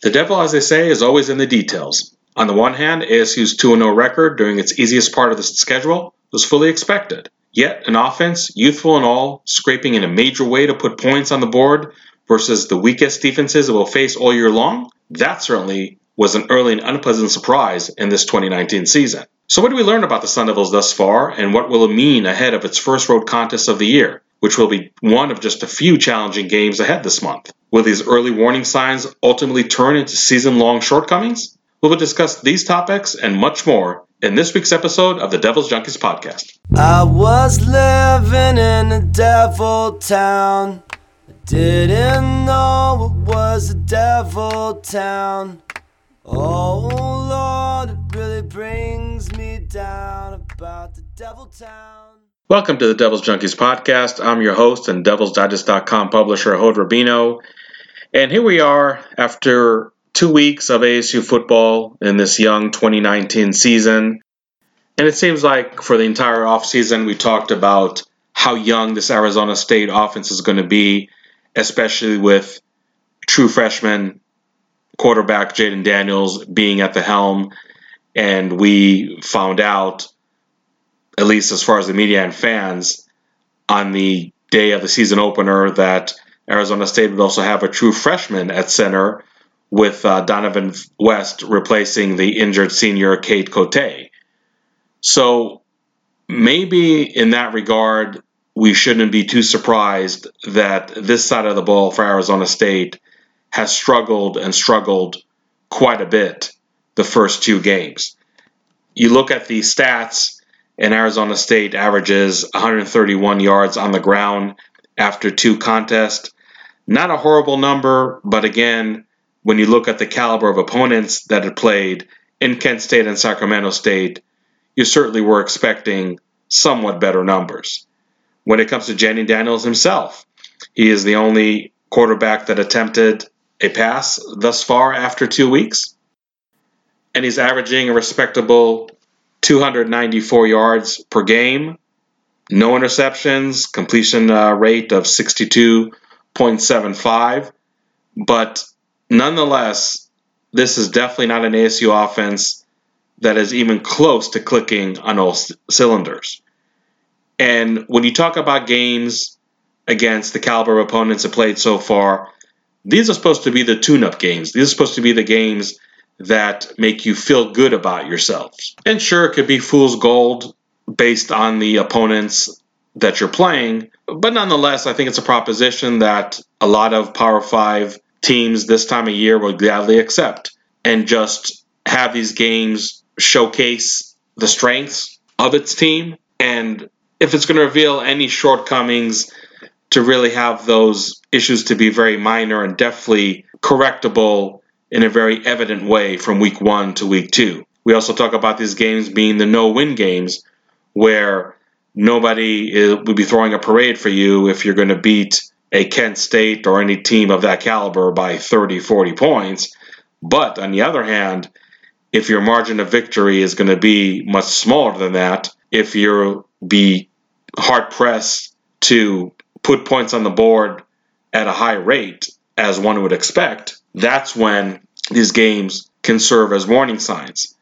The devil, as they say, is always in the details. On the one hand, ASU's 2 0 record during its easiest part of the schedule was fully expected. Yet, an offense, youthful and all, scraping in a major way to put points on the board versus the weakest defenses it will face all year long, that certainly was an early and unpleasant surprise in this 2019 season. So, what do we learn about the Sun Devils thus far, and what will it mean ahead of its first road contest of the year, which will be one of just a few challenging games ahead this month? Will these early warning signs ultimately turn into season long shortcomings? We will discuss these topics and much more in this week's episode of the Devil's Junkies podcast. I was living in a devil town. I didn't know it was a devil town. Oh Lord, it really brings me down about the devil town. Welcome to the Devil's Junkies podcast. I'm your host and DevilsDigest.com publisher, Hod Rabino. And here we are after two weeks of ASU football in this young 2019 season. And it seems like for the entire offseason, we talked about how young this Arizona State offense is going to be, especially with true freshman quarterback Jayden Daniels being at the helm. And we found out, at least as far as the media and fans, on the day of the season opener, that Arizona State would also have a true freshman at center with uh, Dohnovan West replacing the injured senior Cade Cote. So maybe in that regard, we shouldn't be too surprised that this side of the ball for Arizona State has struggled and struggled quite a bit the first two games. You look at the stats, and Arizona State averages 131 yards on the ground after two contests. Not a horrible number, but again, when you look at the caliber of opponents that had played in Kent State and Sacramento State, you certainly were expecting somewhat better numbers. When it comes to Jayden Daniels himself, he is the only quarterback that attempted a pass thus far after two weeks, and he's averaging a respectable 294 yards per game, no interceptions, completion uh, rate of 62.75. But nonetheless, this is definitely not an ASU offense that is even close to clicking on all c- cylinders. And when you talk about games against the caliber of opponents that played so far, these are supposed to be the tune up games. These are supposed to be the games that make you feel good about yourselves. And sure, it could be fool's gold based on the opponents that you're playing, but nonetheless, I think it's a proposition that a lot of Power 5 teams this time of year will gladly accept and just have these games showcase the strengths of its team. And if it's going to reveal any shortcomings, to really have those issues to be very minor and definitely correctable in a very evident way from week one to week two. We also talk about these games being the no win games where nobody would be throwing a parade for you if you're going to beat a Kent State or any team of that caliber by 30, 40 points. But on the other hand, if your margin of victory is going to be much smaller than that, if you'll be hard pressed to put points on the board at a high rate, as one would expect, that's when these games can serve as warning signs.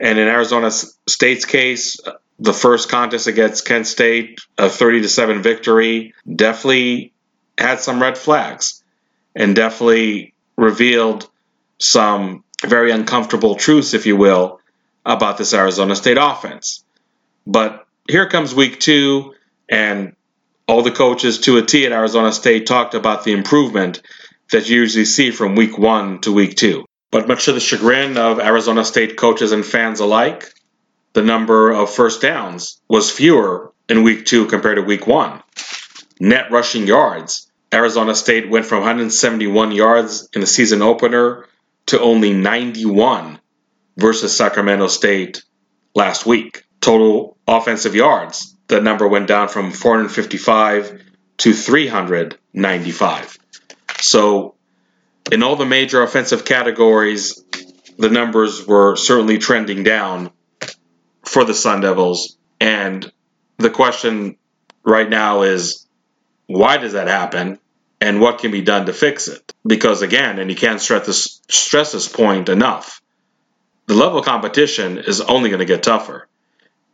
And in Arizona State's case, uh, the first contest against Kent State, a 30 to 7 victory, definitely had some red flags and definitely revealed some very uncomfortable truths, if you will, about this Arizona State offense. But here comes week two, and all the coaches to a T at Arizona State talked about the improvement that you usually see from week one to week two. But much to the chagrin of Arizona State coaches and fans alike, the number of first downs was fewer in week two compared to week one. Net rushing yards. Arizona State went from 171 yards in the season opener to only 91 versus Sacramento State last week. Total offensive yards, the number went down from 455 to 395. So, in all the major offensive categories, the numbers were certainly trending down for the Sun Devils. And the question right now is why does that happen? and what can be done to fix it. Because again, and you can't stress this, stress this point enough, the level of competition is only going to get tougher.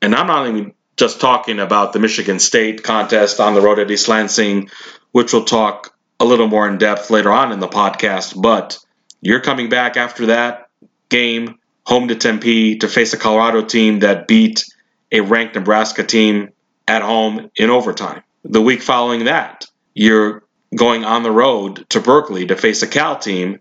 And I'm not even just talking about the Michigan State contest on the road at East Lansing, which we'll talk a little more in depth later on in the podcast, but you're coming back after that game home to Tempe to face a Colorado team that beat a ranked Nebraska team at home in overtime. The week following that, you're going on the road to Berkeley to face a Cal team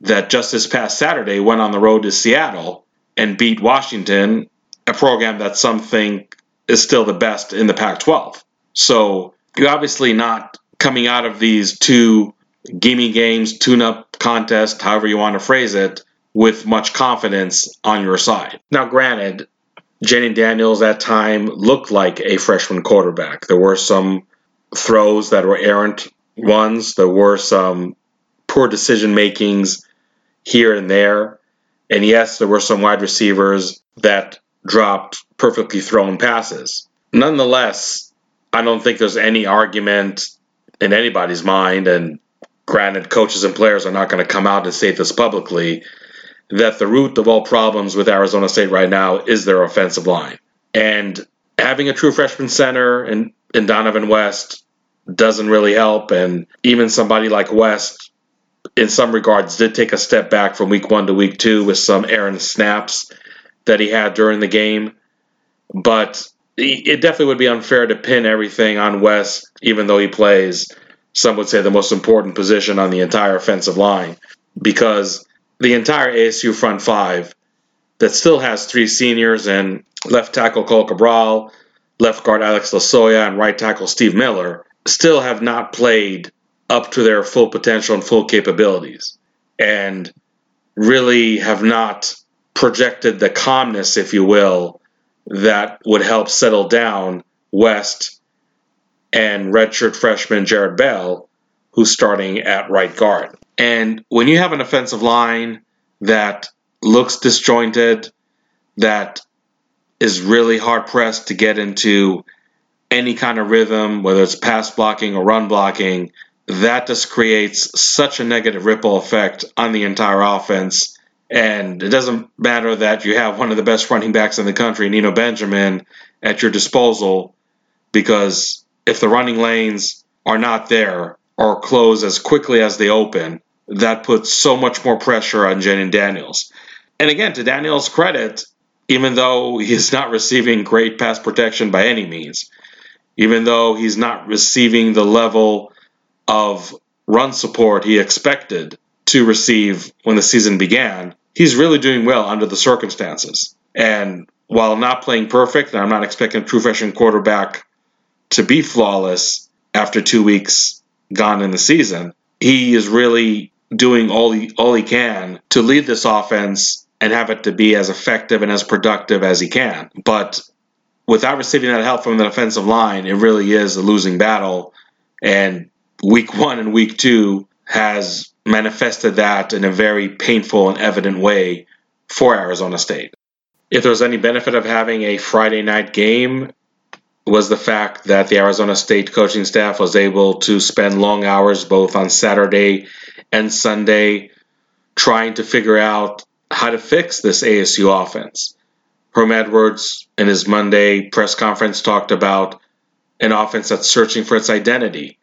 that just this past Saturday went on the road to Seattle and beat Washington, a program that some think is still the best in the Pac 12. So you're obviously not coming out of these two gimme games, tune up contest, however you want to phrase it, with much confidence on your side. Now, granted, Jayden Daniels at time looked like a freshman quarterback. There were some throws that were errant ones. There were some poor decision makings here and there. And yes, there were some wide receivers that dropped perfectly thrown passes. Nonetheless, I don't think there's any argument in anybody's mind, and granted, coaches and players are not going to come out and say this publicly, that the root of all problems with Arizona State right now is their offensive line. And having a true freshman center in, in Dohnovan West doesn't really help. And even somebody like West, in some regards, did take a step back from week one to week two with some errant snaps that he had during the game. But it definitely would be unfair to pin everything on West, even though he plays, some would say, the most important position on the entire offensive line, because the entire ASU front five that still has three seniors and left tackle Cohl Cabral, left guard Alex Losoya, and right tackle Steve Miller still have not played up to their full potential and full capabilities, and really have not projected the calmness, if you will, that would help settle down West and redshirt freshman Jared Bell, who's starting at right guard. And when you have an offensive line that looks disjointed, that is really hard pressed to get into any kind of rhythm, whether it's pass blocking or run blocking, that just creates such a negative ripple effect on the entire offense. And it doesn't matter that you have one of the best running backs in the country, Eno Benjamin, at your disposal, because if the running lanes are not there or close as quickly as they open, that puts so much more pressure on Jayden Daniels. And again, to Daniels' credit, even though he's not receiving great pass protection by any means, even though he's not receiving the level of run support he expected to receive when the season began, he's really doing well under the circumstances. And while not playing perfect, and I'm not expecting a true freshman quarterback to be flawless after two weeks gone in the season, he is really doing all he all he can to lead this offense and have it to be as effective and as productive as he can. But without receiving that help from the defensive line, it really is a losing battle. And week one and week two has manifested that in a very painful and evident way for Arizona State. If there was any benefit of having a Friday night game, was the fact that the Arizona State coaching staff was able to spend long hours both on Saturday and Sunday trying to figure out how to fix this ASU offense. Herm Edwards in his Monday press conference talked about an offense that's searching for its identity,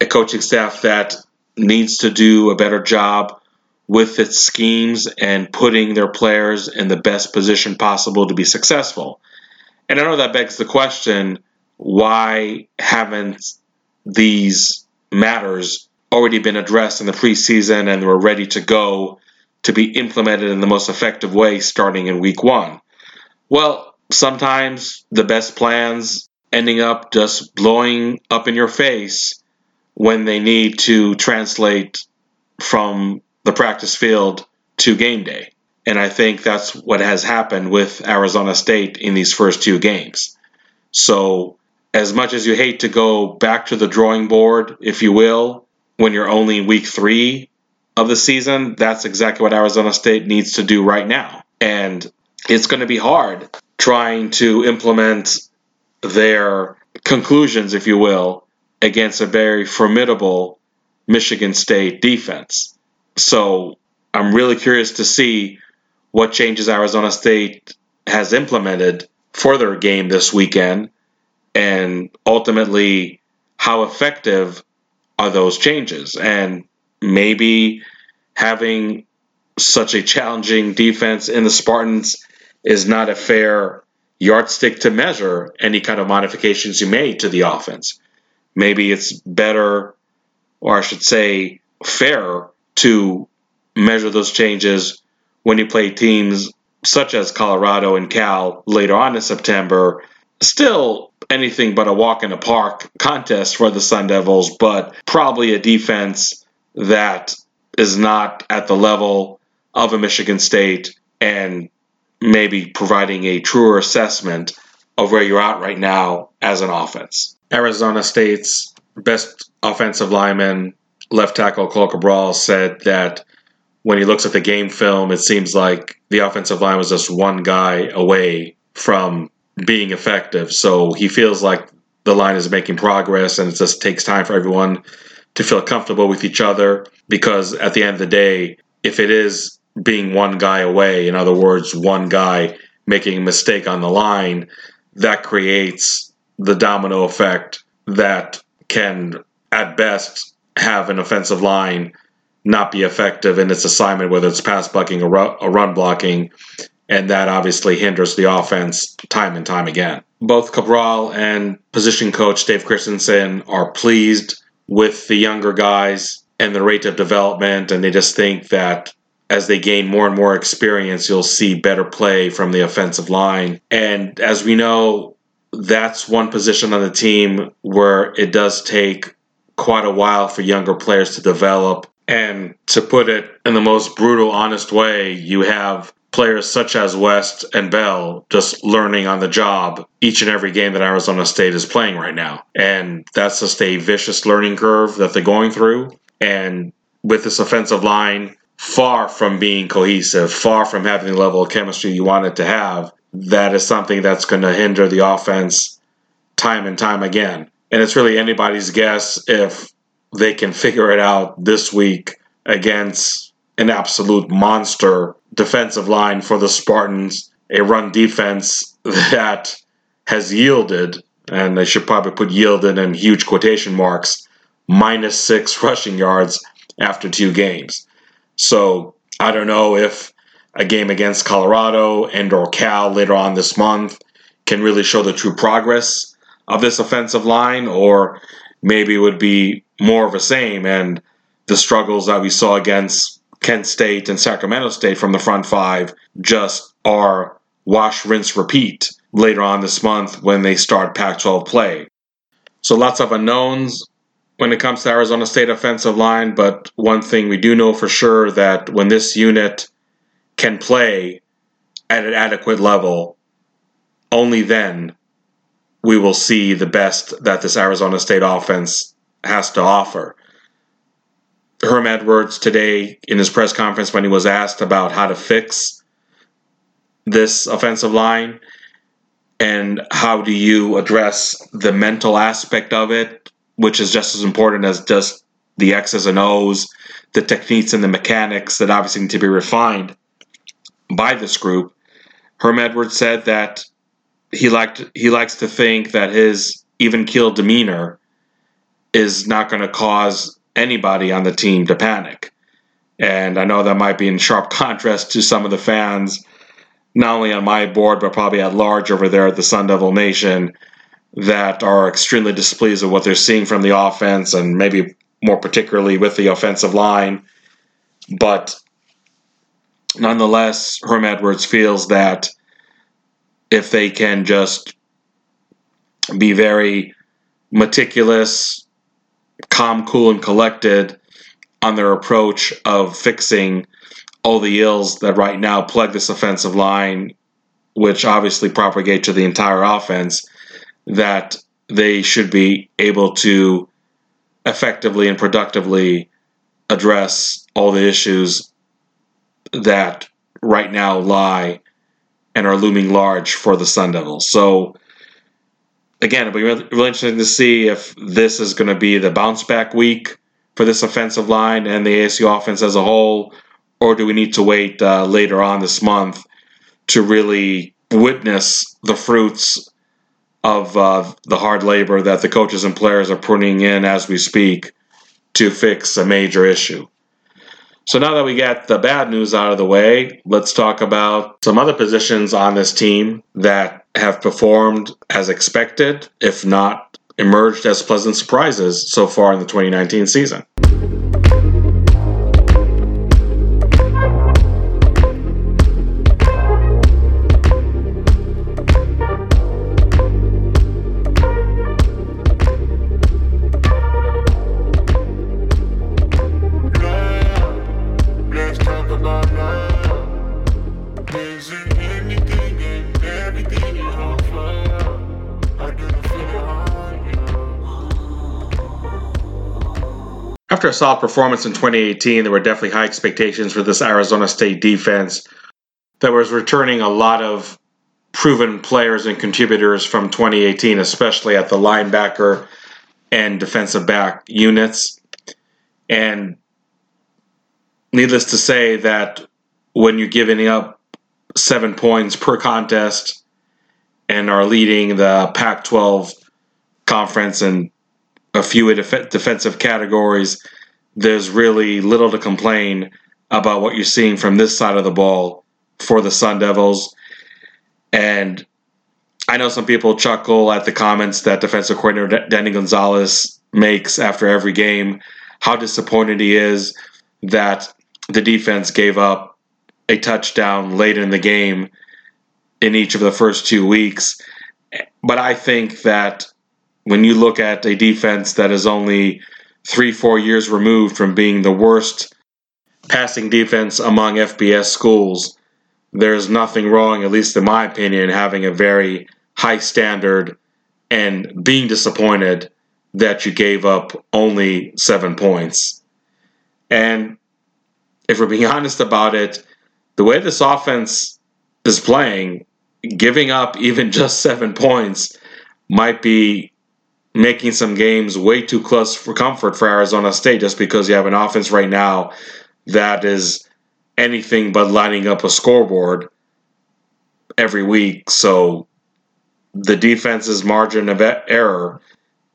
a coaching staff that needs to do a better job with its schemes and putting their players in the best position possible to be successful. And I know that begs the question why haven't these matters already been addressed in the preseason and were ready to go to be implemented in the most effective way starting in week one? Well, sometimes the best plans ending up just blowing up in your face when they need to translate from the practice field to game day. And I think that's what has happened with Arizona State in these first two games. So, as much as you hate to go back to the drawing board, if you will, when you're only week three of the season, that's exactly what Arizona State needs to do right now. And it's going to be hard trying to implement their conclusions, if you will, against a very formidable Michigan State defense. So I'm really curious to see what changes Arizona State has implemented for their game this weekend and ultimately how effective are those changes. And maybe having such a challenging defense in the Spartans is not a fair yardstick to measure any kind of modifications you made to the offense. Maybe it's better, or I should say, fairer to measure those changes when you play teams such as Colorado and Cal later on in September. Still anything but a walk in the park contest for the Sun Devils, but probably a defense that is not at the level of a Michigan State and maybe providing a truer assessment of where you're at right now as an offense. Arizona State's best offensive lineman, left tackle Cohl Cabral, said that when he looks at the game film, it seems like the offensive line was just one guy away from being effective. So he feels like the line is making progress and it just takes time for everyone to feel comfortable with each other because at the end of the day, if it is being one guy away, in other words, one guy making a mistake on the line, that creates the domino effect that can, at best, have an offensive line not be effective in its assignment, whether it's pass blocking or run blocking, and that obviously hinders the offense time and time again. Both Cabral and position coach Dave Christensen are pleased with the younger guys and the rate of development, and they just think that as they gain more and more experience, you'll see better play from the offensive line. And as we know, that's one position on the team where it does take quite a while for younger players to develop. And to put it in the most brutal, honest way, you have players such as West and Bell just learning on the job each and every game that Arizona State is playing right now. And that's just a vicious learning curve that they're going through. And with this offensive line, far from being cohesive, far from having the level of chemistry you want it to have, that is something that's going to hinder the offense time and time again. And it's really anybody's guess if they can figure it out this week against an absolute monster defensive line for the Spartans, a run defense that has yielded, and they should probably put yielded in huge quotation marks, minus six rushing yards after two games. So I don't know if a game against Colorado and or Cal later on this month can really show the true progress of this offensive line, or maybe it would be more of the same and the struggles that we saw against Kent State and Sacramento State from the front five just are wash, rinse, repeat later on this month when they start Pac 12 play. So lots of unknowns when it comes to Arizona State offensive line, but one thing we do know for sure that when this unit can play at an adequate level, only then we will see the best that this Arizona State offense has to offer. Herm Edwards today in his press conference when he was asked about how to fix this offensive line and how do you address the mental aspect of it which is just as important as just the X's and O's, the techniques and the mechanics that obviously need to be refined by this group. Herm Edwards said that he liked he likes to think that his even keel demeanor is not going to cause anybody on the team to panic. And I know that might be in sharp contrast to some of the fans, not only on my board, but probably at large over there at the Sun Devil Nation, that are extremely displeased with what they're seeing from the offense and maybe more particularly with the offensive line. But nonetheless, Herm Edwards feels that if they can just be very meticulous, calm, cool, and collected on their approach of fixing all the ills that right now plague this offensive line, which obviously propagate to the entire offense, that they should be able to effectively and productively address all the issues that right now lie and are looming large for the Sun Devils. So again, it'll be really, interesting to see if this is going to be the bounce back week for this offensive line and the ASU offense as a whole, or do we need to wait uh, later on this month to really witness the fruits of uh, the hard labor that the coaches and players are putting in as we speak to fix a major issue? So now that we got the bad news out of the way, let's talk about some other positions on this team that have performed as expected, if not emerged as pleasant surprises so far in the 2019 season. After solid performance in 2018, there were definitely high expectations for this Arizona State defense that was returning a lot of proven players and contributors from 2018, especially at the linebacker and defensive back units. And needless to say that when you're giving up seven points per contest and are leading the Pac 12 conference in a few def- defensive categories, there's really little to complain about what you're seeing from this side of the ball for the Sun Devils. And I know some people chuckle at the comments that defensive coordinator Danny Gonzales makes after every game, how disappointed he is that the defense gave up a touchdown late in the game in each of the first two weeks. But I think that when you look at a defense that is only three, four years removed from being the worst passing defense among FBS schools, there's nothing wrong, at least in my opinion, having a very high standard and being disappointed that you gave up only seven points. And if we're being honest about it, the way this offense is playing, giving up even just seven points might be making some games way too close for comfort for Arizona State just because you have an offense right now that is anything but lining up a scoreboard every week. So the defense's margin of error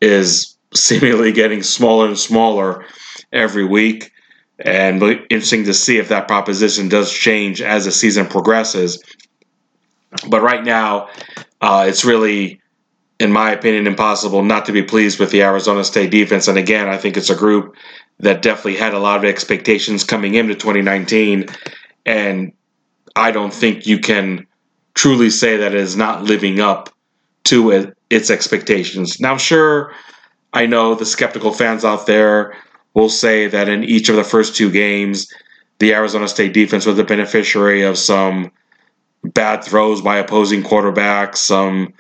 is seemingly getting smaller and smaller every week. And interesting to see if that proposition does change as the season progresses. But right now, uh, it's really, in my opinion, impossible not to be pleased with the Arizona State defense. And again, I think it's a group that definitely had a lot of expectations coming into 2019. And I don't think you can truly say that it is not living up to its expectations. Now, sure, I know the skeptical fans out there will say that in each of the first two games, the Arizona State defense was the beneficiary of some bad throws by opposing quarterbacks, some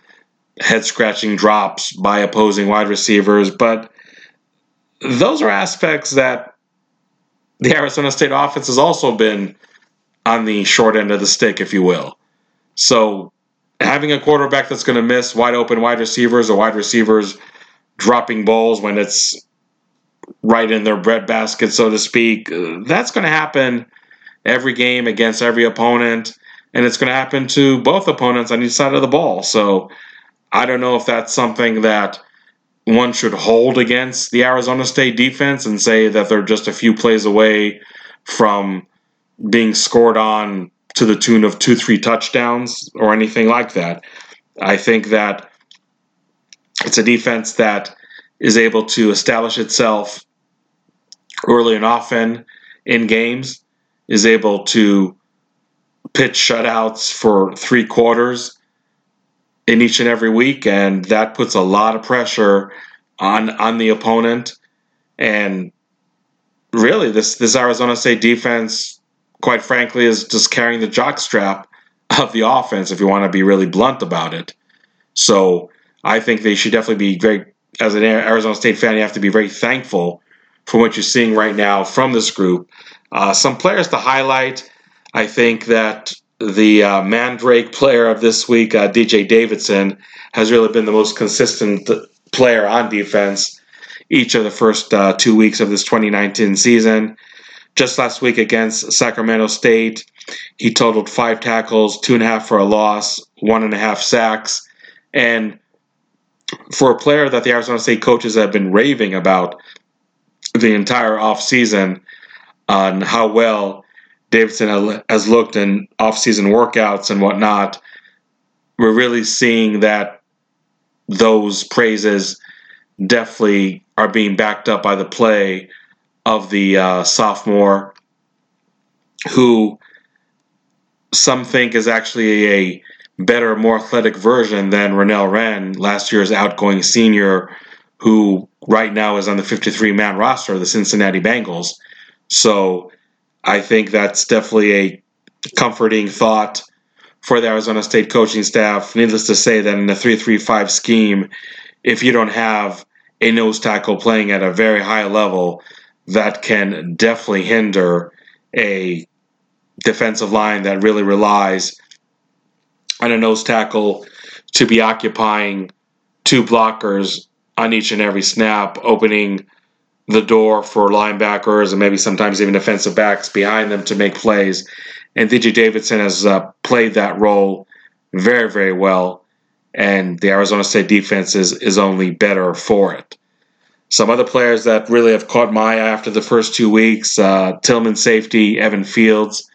head scratching drops by opposing wide receivers. But those are aspects that the Arizona State offense has also been on the short end of the stick, if you will. So having a quarterback that's going to miss wide open wide receivers or wide receivers dropping balls when it's right in their breadbasket, so to speak, uh, that's going to happen every game against every opponent. And it's going to happen to both opponents on each side of the ball. So I don't know if that's something that one should hold against the Arizona State defense and say that they're just a few plays away from being scored on to the tune of two, three touchdowns or anything like that. I think that it's a defense that is able to establish itself early and often in games, is able to pitch shutouts for three quarters in each and every week, and that puts a lot of pressure on on the opponent. And really, this this Arizona State defense, quite frankly, is just carrying the jockstrap of the offense. If you want to be really blunt about it, so I think they should definitely be very. As an Arizona State fan, you have to be very thankful for what you're seeing right now from this group. Uh, some players to highlight. I think that the uh, Mandrake player of this week, uh, DJ Davidson, has really been the most consistent player on defense each of the first uh, two weeks of this 2019 season. Just last week against Sacramento State, he totaled five tackles, two and a half for a loss, one and a half sacks. And for a player that the Arizona State coaches have been raving about the entire offseason on how well Davidson has looked in offseason workouts and whatnot, we're really seeing that those praises definitely are being backed up by the play of the uh, sophomore, who some think is actually a better, more athletic version than Renell Wren, last year's outgoing senior, who right now is on the 53 man roster of the Cincinnati Bengals. So I think that's definitely a comforting thought for the Arizona State coaching staff. Needless to say, that in the 3 3 5 scheme, if you don't have a nose tackle playing at a very high level, that can definitely hinder a defensive line that really relies on a nose tackle to be occupying two blockers on each and every snap, opening the door for linebackers and maybe sometimes even defensive backs behind them to make plays. And DJ Davidson has uh, played that role very, very well. And the Arizona State defense is, is only better for it. Some other players that really have caught my eye after the first two weeks uh, Tillman safety, Evan Fields,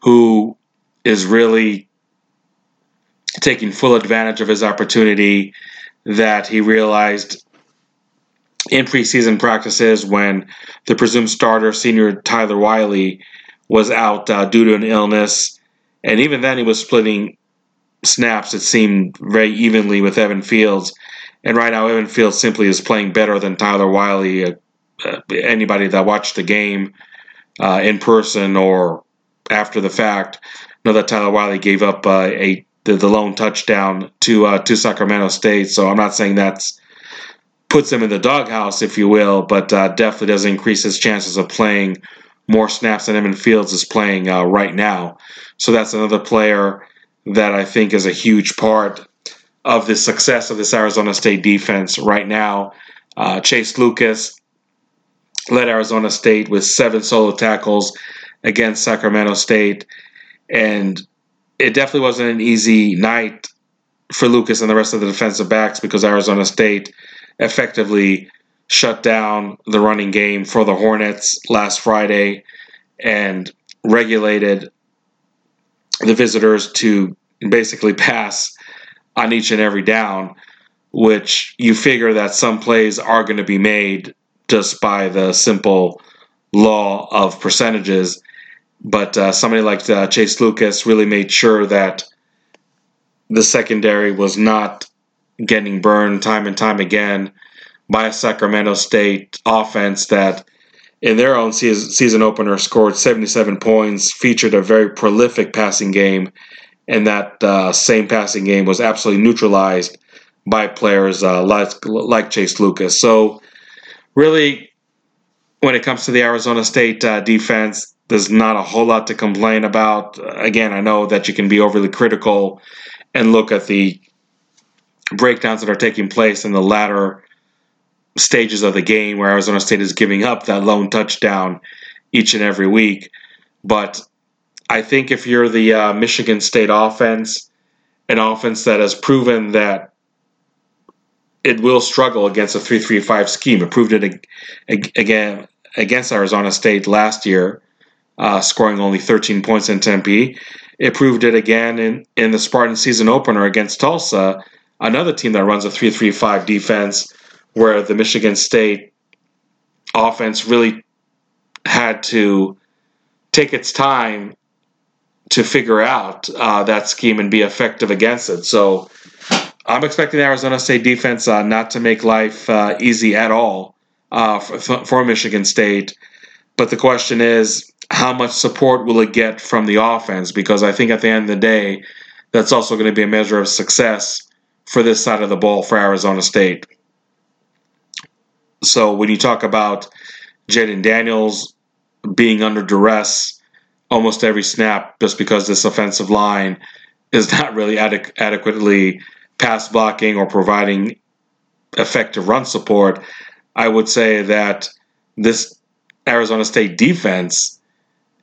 who is really taking full advantage of his opportunity that he realized in preseason practices when the presumed starter, senior Tyler Whiley, was out uh, due to an illness. And even then, he was splitting snaps, it seemed, very evenly with Evan Fields. And right now, Evan Fields simply is playing better than Tyler Whiley. Uh, uh, anybody that watched the game uh, in person or after the fact know that Tyler Whiley gave up uh, a the, the lone touchdown to to Sacramento State. So I'm not saying that's puts him in the doghouse, if you will, but uh, definitely does increase his chances of playing more snaps than Evan Fields is playing uh, right now. So that's another player that I think is a huge part of the success of this Arizona State defense right now. Uh, Chase Lucas led Arizona State with seven solo tackles against Sacramento State, and it definitely wasn't an easy night for Lucas and the rest of the defensive backs because Arizona State effectively shut down the running game for the Hornets last Friday and regulated the visitors to basically pass on each and every down, which you figure that some plays are going to be made just by the simple law of percentages. But uh, somebody like uh, Chase Lucas really made sure that the secondary was not getting burned time and time again by a Sacramento State offense that, in their own season opener, scored 77 points, featured a very prolific passing game, and that uh, same passing game was absolutely neutralized by players uh, like, like Chase Lucas. So, really, when it comes to the Arizona State uh, defense, there's not a whole lot to complain about. Again, I know that you can be overly critical and look at the breakdowns that are taking place in the latter stages of the game where Arizona State is giving up that lone touchdown each and every week. But I think if you're the uh, Michigan State offense, an offense that has proven that it will struggle against a 3-3-5 scheme. It proved it again against Arizona State last year, uh, scoring only 13 points in Tempe. It proved it again in, in the Spartan season opener against Tulsa, another team that runs a 3-3-5 defense where the Michigan State offense really had to take its time to figure out uh, that scheme and be effective against it. So I'm expecting Arizona State defense uh, not to make life uh, easy at all uh, for, for Michigan State. But the question is, how much support will it get from the offense? Because I think at the end of the day, that's also going to be a measure of success for this side of the ball for Arizona State. So when you talk about Jayden Daniels being under duress almost every snap just because this offensive line is not really adequ- adequately pass blocking or providing effective run support. I would say that this Arizona State defense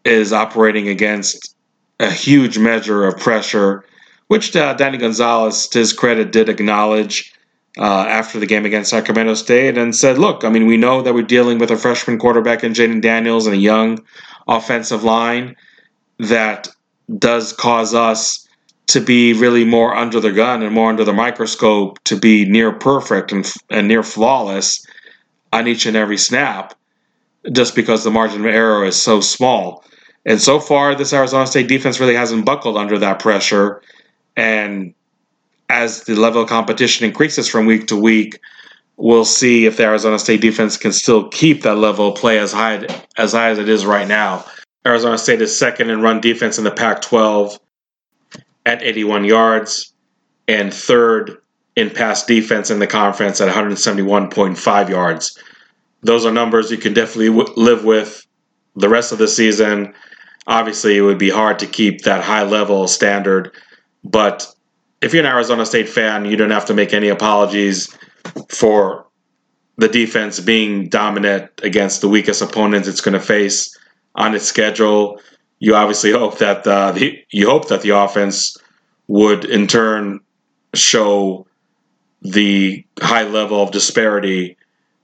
is operating against a huge measure of pressure, which uh, Danny Gonzales, to his credit, did acknowledge uh, after the game against Sacramento State and said, look, I mean, we know that we're dealing with a freshman quarterback in Jayden Daniels and a young offensive line that does cause us to be really more under the gun and more under the microscope to be near perfect and, and near flawless on each and every snap just because the margin of error is so small. And so far, this Arizona State defense really hasn't buckled under that pressure. And as the level of competition increases from week to week, we'll see if the Arizona State defense can still keep that level of play as high as high as it is right now. Arizona State is second in run defense in the Pac-12 at 81 yards, and third in pass defense in the conference at 171.5 yards. Those are numbers you can definitely w- live with the rest of the season. Obviously, it would be hard to keep that high level standard, but if you're an Arizona State fan, you don't have to make any apologies for the defense being dominant against the weakest opponents it's going to face on its schedule. You obviously hope that uh, the you hope that the offense would in turn show the high level of disparity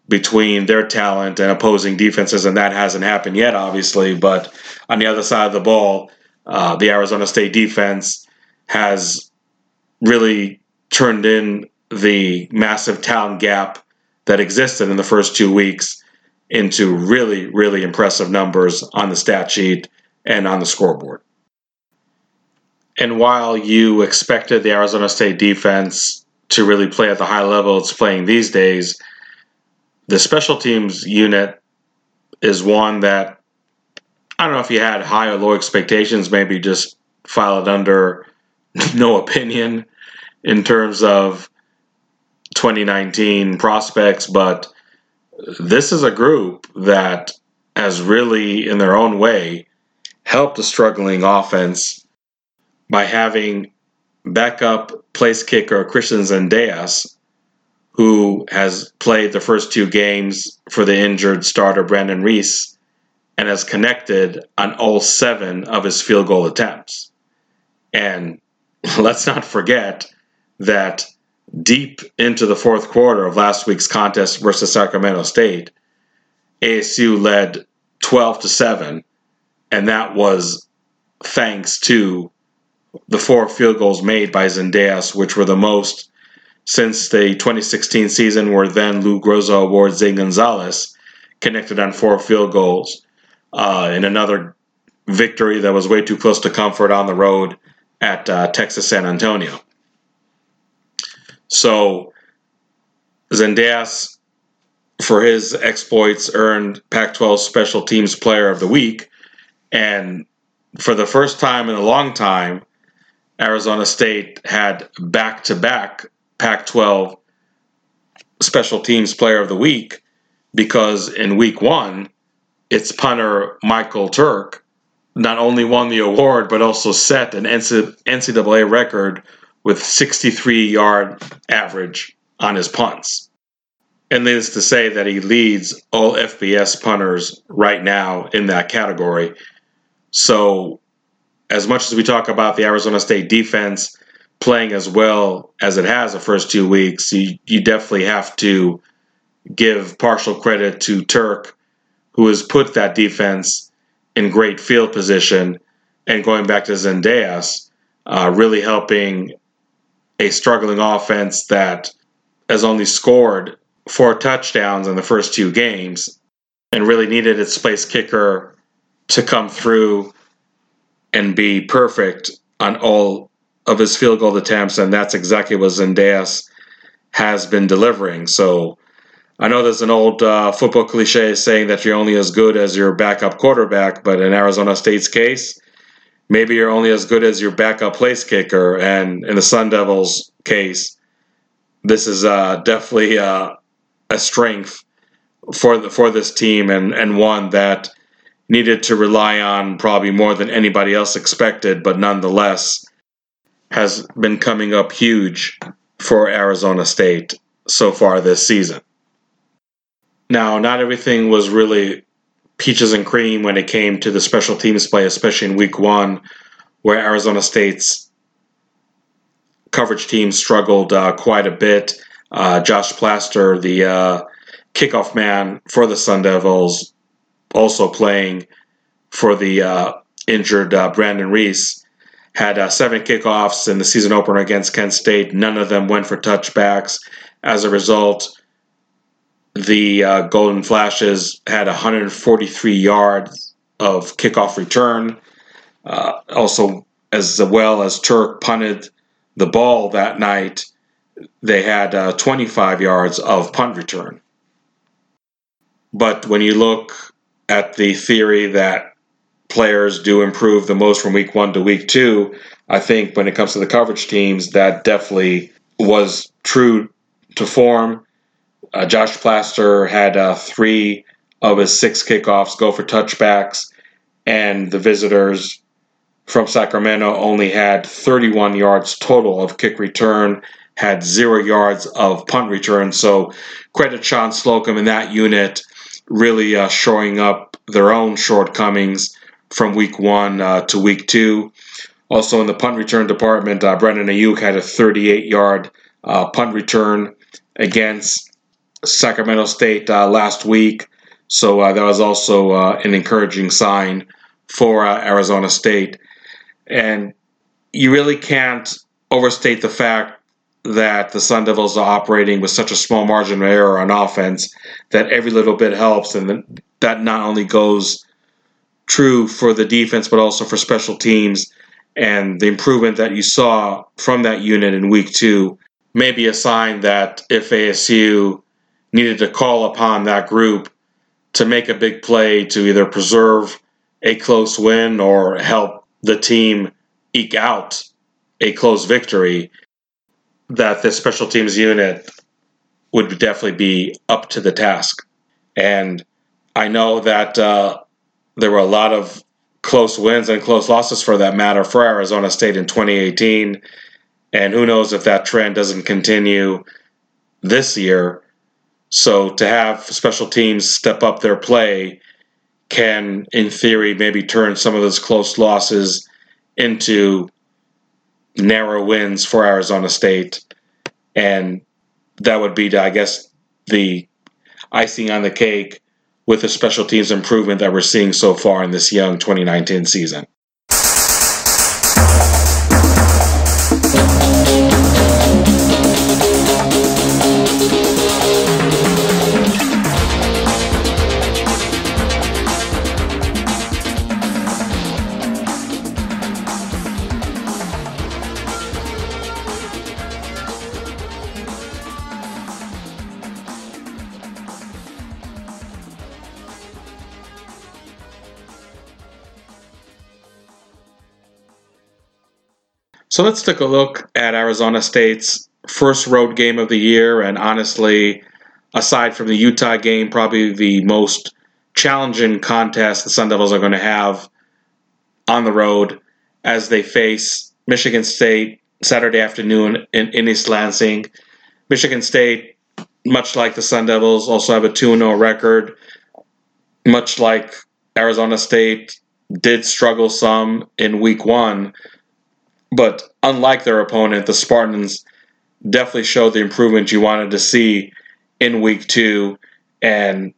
between their talent and opposing defenses, and that hasn't happened yet, obviously. But on the other side of the ball, uh, the Arizona State defense has really turned in the massive talent gap that existed in the first two weeks into really, really impressive numbers on the stat sheet and on the scoreboard. And while you expected the Arizona State defense to really play at the high level it's playing these days, the special teams unit is one that I don't know if you had high or low expectations, maybe just file it under no opinion in terms of 2019 prospects, but this is a group that has really, in their own way, helped a struggling offense by having backup place kicker Christian Zendejas, who has played the first two games for the injured starter Brandon Ruiz and has connected on all oh seven of his field goal attempts. And let's not forget that deep into the fourth quarter of last week's contest versus Sacramento State, ASU led 12 to 7, and that was thanks to the four field goals made by Zendejas, which were the most since the 2016 season, where then Lou Groza awards Zane Gonzalez connected on four field goals uh, in another victory that was way too close to comfort on the road at uh, Texas San Antonio. So Zendejas, for his exploits, earned Pac-12 Special Teams Player of the Week, and for the first time in a long time, Arizona State had back-to-back Pac-12 Special Teams Player of the Week because in Week One, its punter Michael Turk not only won the award but also set an NCAA record with 63 yard average on his punts. And needless to say that he leads all FBS punters right now in that category. So, as much as we talk about the Arizona State defense playing as well as it has the first two weeks, you, you definitely have to give partial credit to Turk, who has put that defense in great field position. And going back to Zendejas, uh, really helping a struggling offense that has only scored four touchdowns in the first two games and really needed its place kicker to come through and be perfect on all of his field goal attempts, and that's exactly what Zendejas has been delivering. So I know there's an old uh, football cliche saying that you're only as good as your backup quarterback, but in Arizona State's case, maybe you're only as good as your backup place kicker. And in the Sun Devils case, this is uh, definitely uh, a strength for the, for this team and, and one that needed to rely on probably more than anybody else expected, but nonetheless has been coming up huge for Arizona State so far this season. Now, not everything was really peaches and cream when it came to the special teams play, especially in week one, where Arizona State's coverage team struggled uh, quite a bit. Uh, Josh Plaster, the uh, kickoff man for the Sun Devils, also playing for the uh, injured uh, Brandon Ruiz, had uh, seven kickoffs in the season opener against Kent State. None of them went for touchbacks. As a result, the uh, Golden Flashes had 143 yards of kickoff return. Uh, also, as well as Turk punted the ball that night, they had uh, 25 yards of punt return. But when you look at the theory that players do improve the most from week one to week two, I think when it comes to the coverage teams, that definitely was true to form. Uh, Josh Plaster had uh, three of his six kickoffs go for touchbacks, and the visitors from Sacramento only had 31 yards total of kick return, had zero yards of punt return. So credit Shawn Slocum in that unit really uh, showing up their own shortcomings from week one uh, to week two. Also in the punt return department, uh, Brandon Aiyuk had a 38 yard uh, punt return against Sacramento State uh, last week. So uh, that was also an encouraging sign for Arizona State. And you really can't overstate the fact that the Sun Devils are operating with such a small margin of error on offense that every little bit helps, and that not only goes true for the defense but also for special teams. And the improvement that you saw from that unit in week two may be a sign that if ASU needed to call upon that group to make a big play to either preserve a close win or help the team eke out a close victory, that the special teams unit would definitely be up to the task. And I know that uh, there were a lot of close wins and close losses for that matter for Arizona State in 2018. And who knows if that trend doesn't continue this year. So to have special teams step up their play can, in theory, maybe turn some of those close losses into narrow wins for Arizona State. And that would be, I guess, the icing on the cake with the special teams improvement that we're seeing so far in this young 2019 season. So let's take a look at Arizona State's first road game of the year, and honestly, aside from the Utah game, probably the most challenging contest the Sun Devils are going to have on the road as they face Michigan State Saturday afternoon in, in East Lansing. Michigan State, much like the Sun Devils, also have a 2 0 record. Much like Arizona State did struggle some in week one, but unlike their opponent, the Spartans definitely showed the improvement you wanted to see in week two. And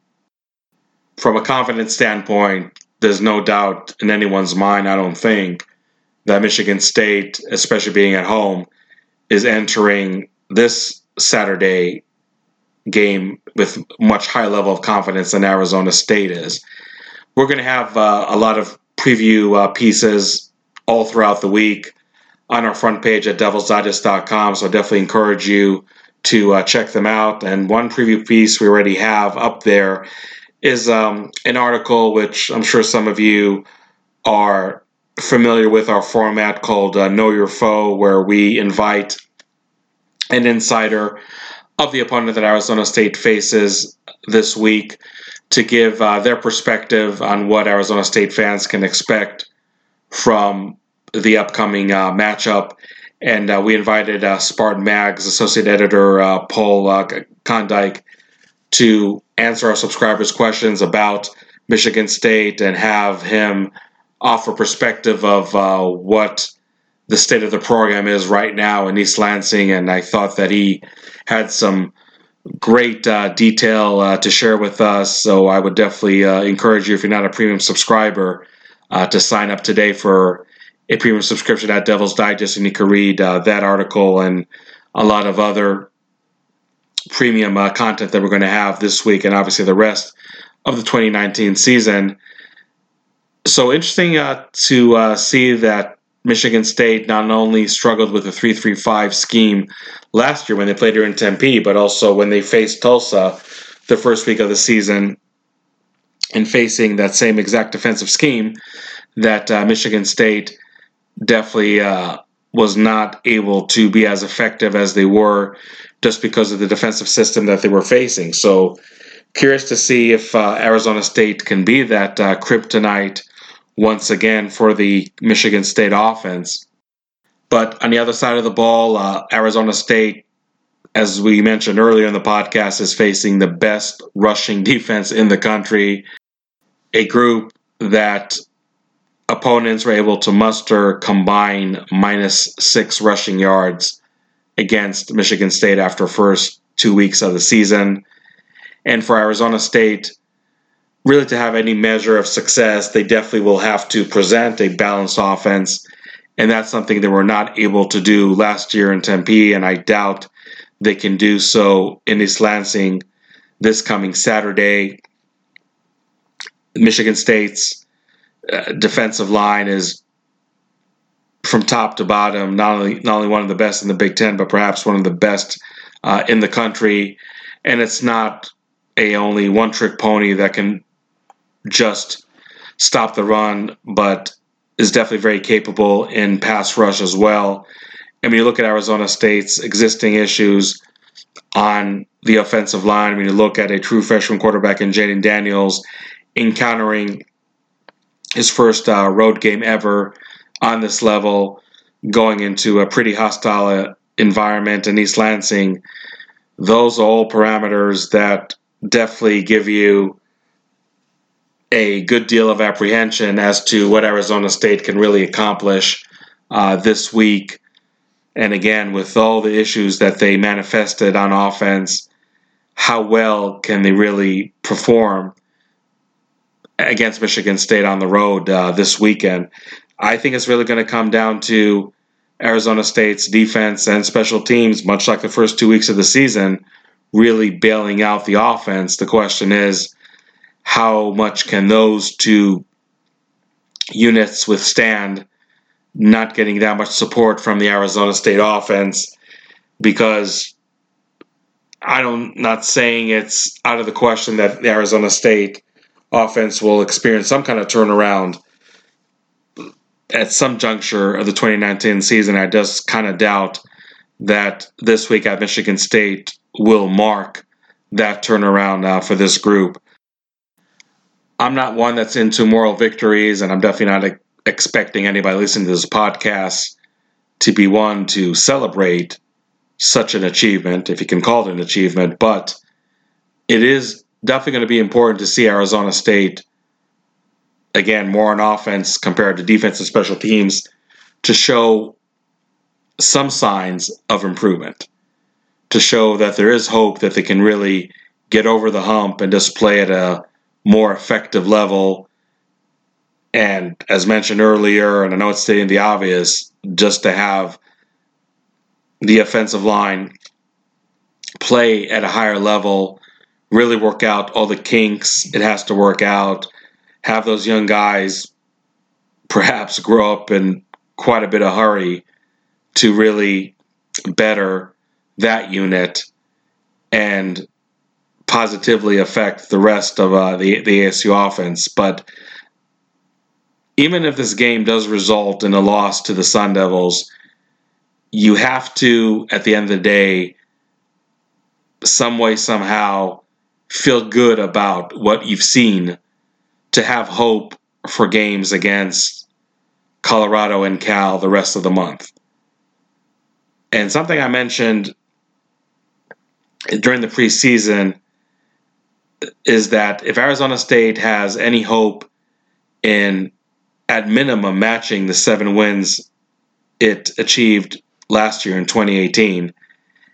from a confidence standpoint, there's no doubt in anyone's mind, I don't think, that Michigan State, especially being at home, is entering this Saturday game with much higher level of confidence than Arizona State is. We're going to have uh, a lot of preview uh, pieces all throughout the week on our front page at devilsdigest.com. So I definitely encourage you to uh, check them out. And one preview piece we already have up there is um, an article which I'm sure some of you are familiar with our format called uh, Know Your Foe, where we invite an insider of the opponent that Arizona State faces this week to give uh, their perspective on what Arizona State fans can expect from the upcoming uh, matchup. And uh, we invited uh, Spartan Mag's associate editor uh, Paul uh, Konyndyk to answer our subscribers' questions about Michigan State and have him offer perspective of uh, what the state of the program is right now in East Lansing. And I thought that he had some great uh, detail to share with us. So I would definitely encourage you, if you're not a premium subscriber, to sign up today for a premium subscription at Devil's Digest, and you can read uh, that article and a lot of other premium uh, content that we're going to have this week, and obviously the rest of the 2019 season. So interesting to see that Michigan State not only struggled with the 335 scheme last year when they played here in Tempe, but also when they faced Tulsa the first week of the season and facing that same exact defensive scheme that uh, Michigan State definitely uh, was not able to be as effective as they were just because of the defensive system that they were facing. So, curious to see if uh, Arizona State can be that uh, kryptonite once again for the Michigan State offense. But on the other side of the ball, uh, Arizona State, as we mentioned earlier in the podcast, is facing the best rushing defense in the country. A group that opponents were able to muster combine minus six rushing yards against Michigan State after first two weeks of the season. And for Arizona State, really to have any measure of success, they definitely will have to present a balanced offense. And that's something they were not able to do last year in Tempe, and I doubt they can do so in East Lansing this coming Saturday. Michigan State's defensive line is from top to bottom not only not only one of the best in the Big Ten, but perhaps one of the best uh, in the country. And it's not a only one trick pony that can just stop the run, but is definitely very capable in pass rush as well. And when you look at Arizona State's existing issues on the offensive line, when you look at a true freshman quarterback in Jayden Daniels encountering his first uh, road game ever on this level, going into a pretty hostile environment in East Lansing, those are all parameters that definitely give you a good deal of apprehension as to what Arizona State can really accomplish uh, this week. And again, with all the issues that they manifested on offense, how well can they really perform against Michigan State on the road uh, this weekend? I think it's really going to come down to Arizona State's defense and special teams, much like the first two weeks of the season, really bailing out the offense. The question is, how much can those two units withstand not getting that much support from the Arizona State offense because I don't not saying it's out of the question that Arizona State offense will experience some kind of turnaround at some juncture of the 2019 season. I just kind of doubt that this week at Michigan State will mark that turnaround uh, for this group. I'm not one that's into moral victories, and I'm definitely not expecting anybody listening to this podcast to be one to celebrate such an achievement, if you can call it an achievement. But it is definitely going to be important to see Arizona State again more on offense compared to defense and special teams to show some signs of improvement, to show that there is hope that they can really get over the hump and just play at a more effective level. And as mentioned earlier, and I know it's stating the obvious, just to have the offensive line play at a higher level, really work out all the kinks it has to work out, have those young guys perhaps grow up in quite a bit of hurry to really better that unit and positively affect the rest of uh, the the ASU offense. But even if this game does result in a loss to the Sun Devils, you have to, at the end of the day, some way somehow feel good about what you've seen to have hope for games against Colorado and Cal the rest of the month. And something I mentioned during the preseason is that if Arizona State has any hope in, at minimum, matching the seven wins it achieved last year in 2018,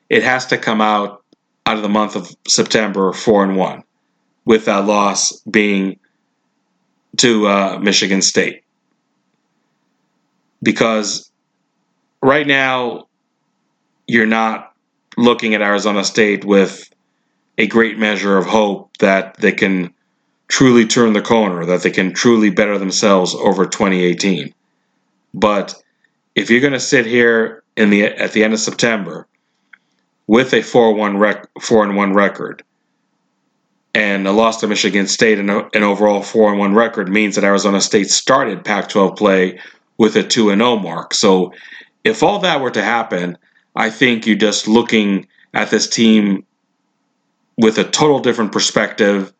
it has to come out out of the month of September four and one, with that loss being to uh, Michigan State. Because right now, you're not looking at Arizona State with a great measure of hope that they can truly turn the corner, that they can truly better themselves over 2018. But if you're going to sit here in the at the end of September with a 4-1 rec, 4 and 1 record and a loss to Michigan State and an overall 4 and 1 record means that Arizona State started Pac-12 play with a 2 and 0 mark. So if all that were to happen, I think you're just looking at this team with a total different perspective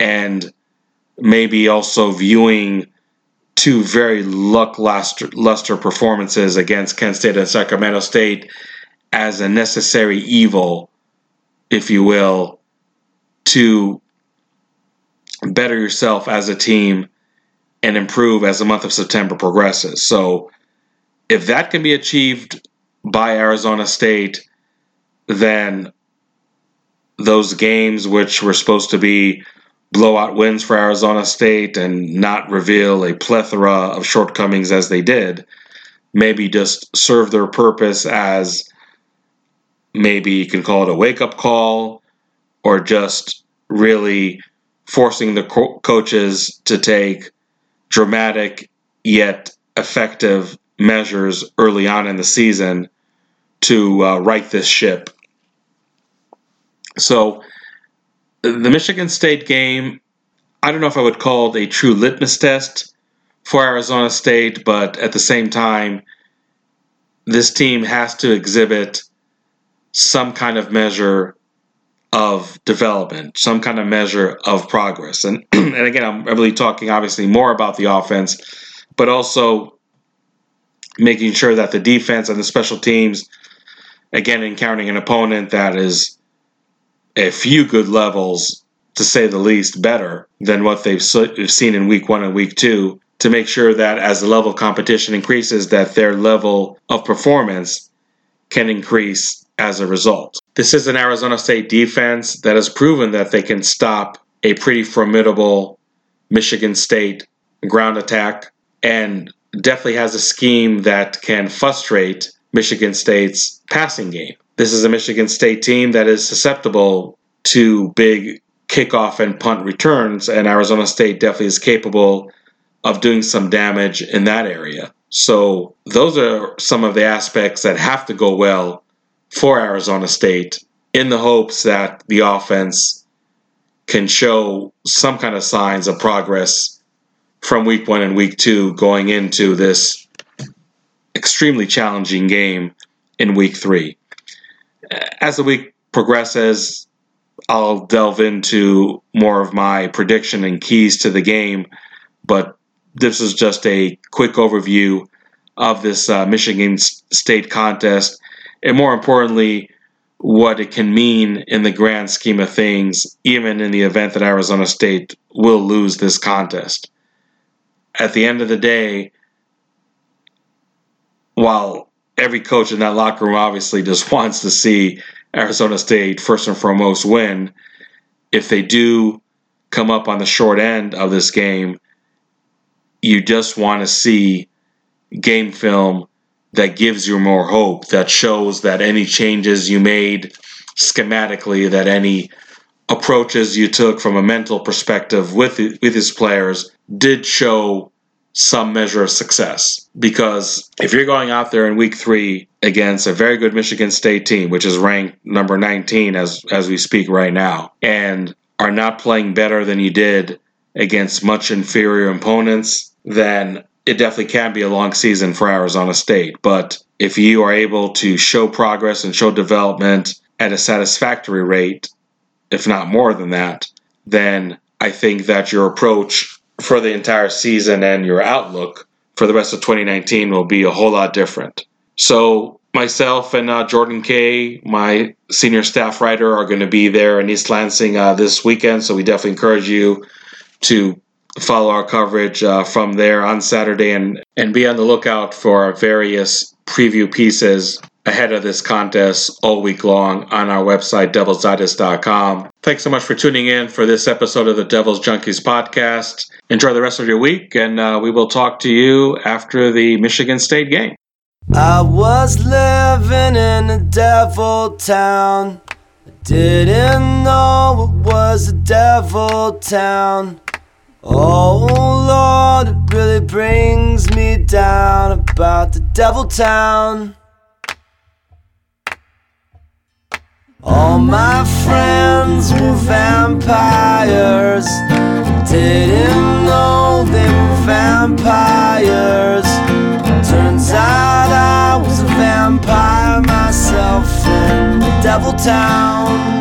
and maybe also viewing two very luck luster performances against Kent State and Sacramento State as a necessary evil, if you will, to better yourself as a team and improve as the month of September progresses. So, if that can be achieved by Arizona State, then those games, which were supposed to be blowout wins for Arizona State and not reveal a plethora of shortcomings as they did, maybe just serve their purpose as maybe you can call it a wake up call or just really forcing the co- coaches to take dramatic yet effective measures early on in the season to uh, right this ship. So, the Michigan State game, I don't know if I would call it a true litmus test for Arizona State, but at the same time, this team has to exhibit some kind of measure of development, some kind of measure of progress. And, and again, I'm really talking obviously more about the offense, but also making sure that the defense and the special teams, again, encountering an opponent that is a few good levels, to say the least, better than what they've seen in week one and week two, to make sure that as the level of competition increases, that their level of performance can increase as a result. This is an Arizona State defense that has proven that they can stop a pretty formidable Michigan State ground attack and definitely has a scheme that can frustrate Michigan State's passing game. This is a Michigan State team that is susceptible to big kickoff and punt returns, and Arizona State definitely is capable of doing some damage in that area. So, those are some of the aspects that have to go well for Arizona State in the hopes that the offense can show some kind of signs of progress from week one and week two going into this extremely challenging game in week three. As the week progresses, I'll delve into more of my prediction and keys to the game, but this is just a quick overview of this uh, Michigan State contest, and more importantly, what it can mean in the grand scheme of things, even in the event that Arizona State will lose this contest. At the end of the day, while every coach in that locker room obviously just wants to see Arizona State first and foremost win, if they do come up on the short end of this game, you just want to see game film that gives you more hope, that shows that any changes you made schematically, that any approaches you took from a mental perspective with with his players did show some measure of success. Because if you're going out there in week 3 against a very good Michigan State team which is ranked number 19 as as we speak right now and are not playing better than you did against much inferior opponents then it definitely can be a long season for Arizona State but if you are able to show progress and show development at a satisfactory rate if not more than that, then I think that your approach for the entire season and your outlook for the rest of 2019 will be a whole lot different. So, myself and uh, Jordan Kay, my senior staff writer, are going to be there in East Lansing uh, this weekend. So, we definitely encourage you to follow our coverage uh, from there on Saturday and, and be on the lookout for our various preview pieces ahead of this contest all week long on our website, devilsdigest.com. Thanks so much for tuning in for this episode of the Devil's Junkies podcast. Enjoy the rest of your week, and uh, we will talk to you after the Michigan State game. I was living in a devil town. I didn't know it was a devil town. Oh Lord, it really brings me down about the devil town. All my friends were vampires. Didn't know they were vampires. Turns out I was a vampire myself in the devil town.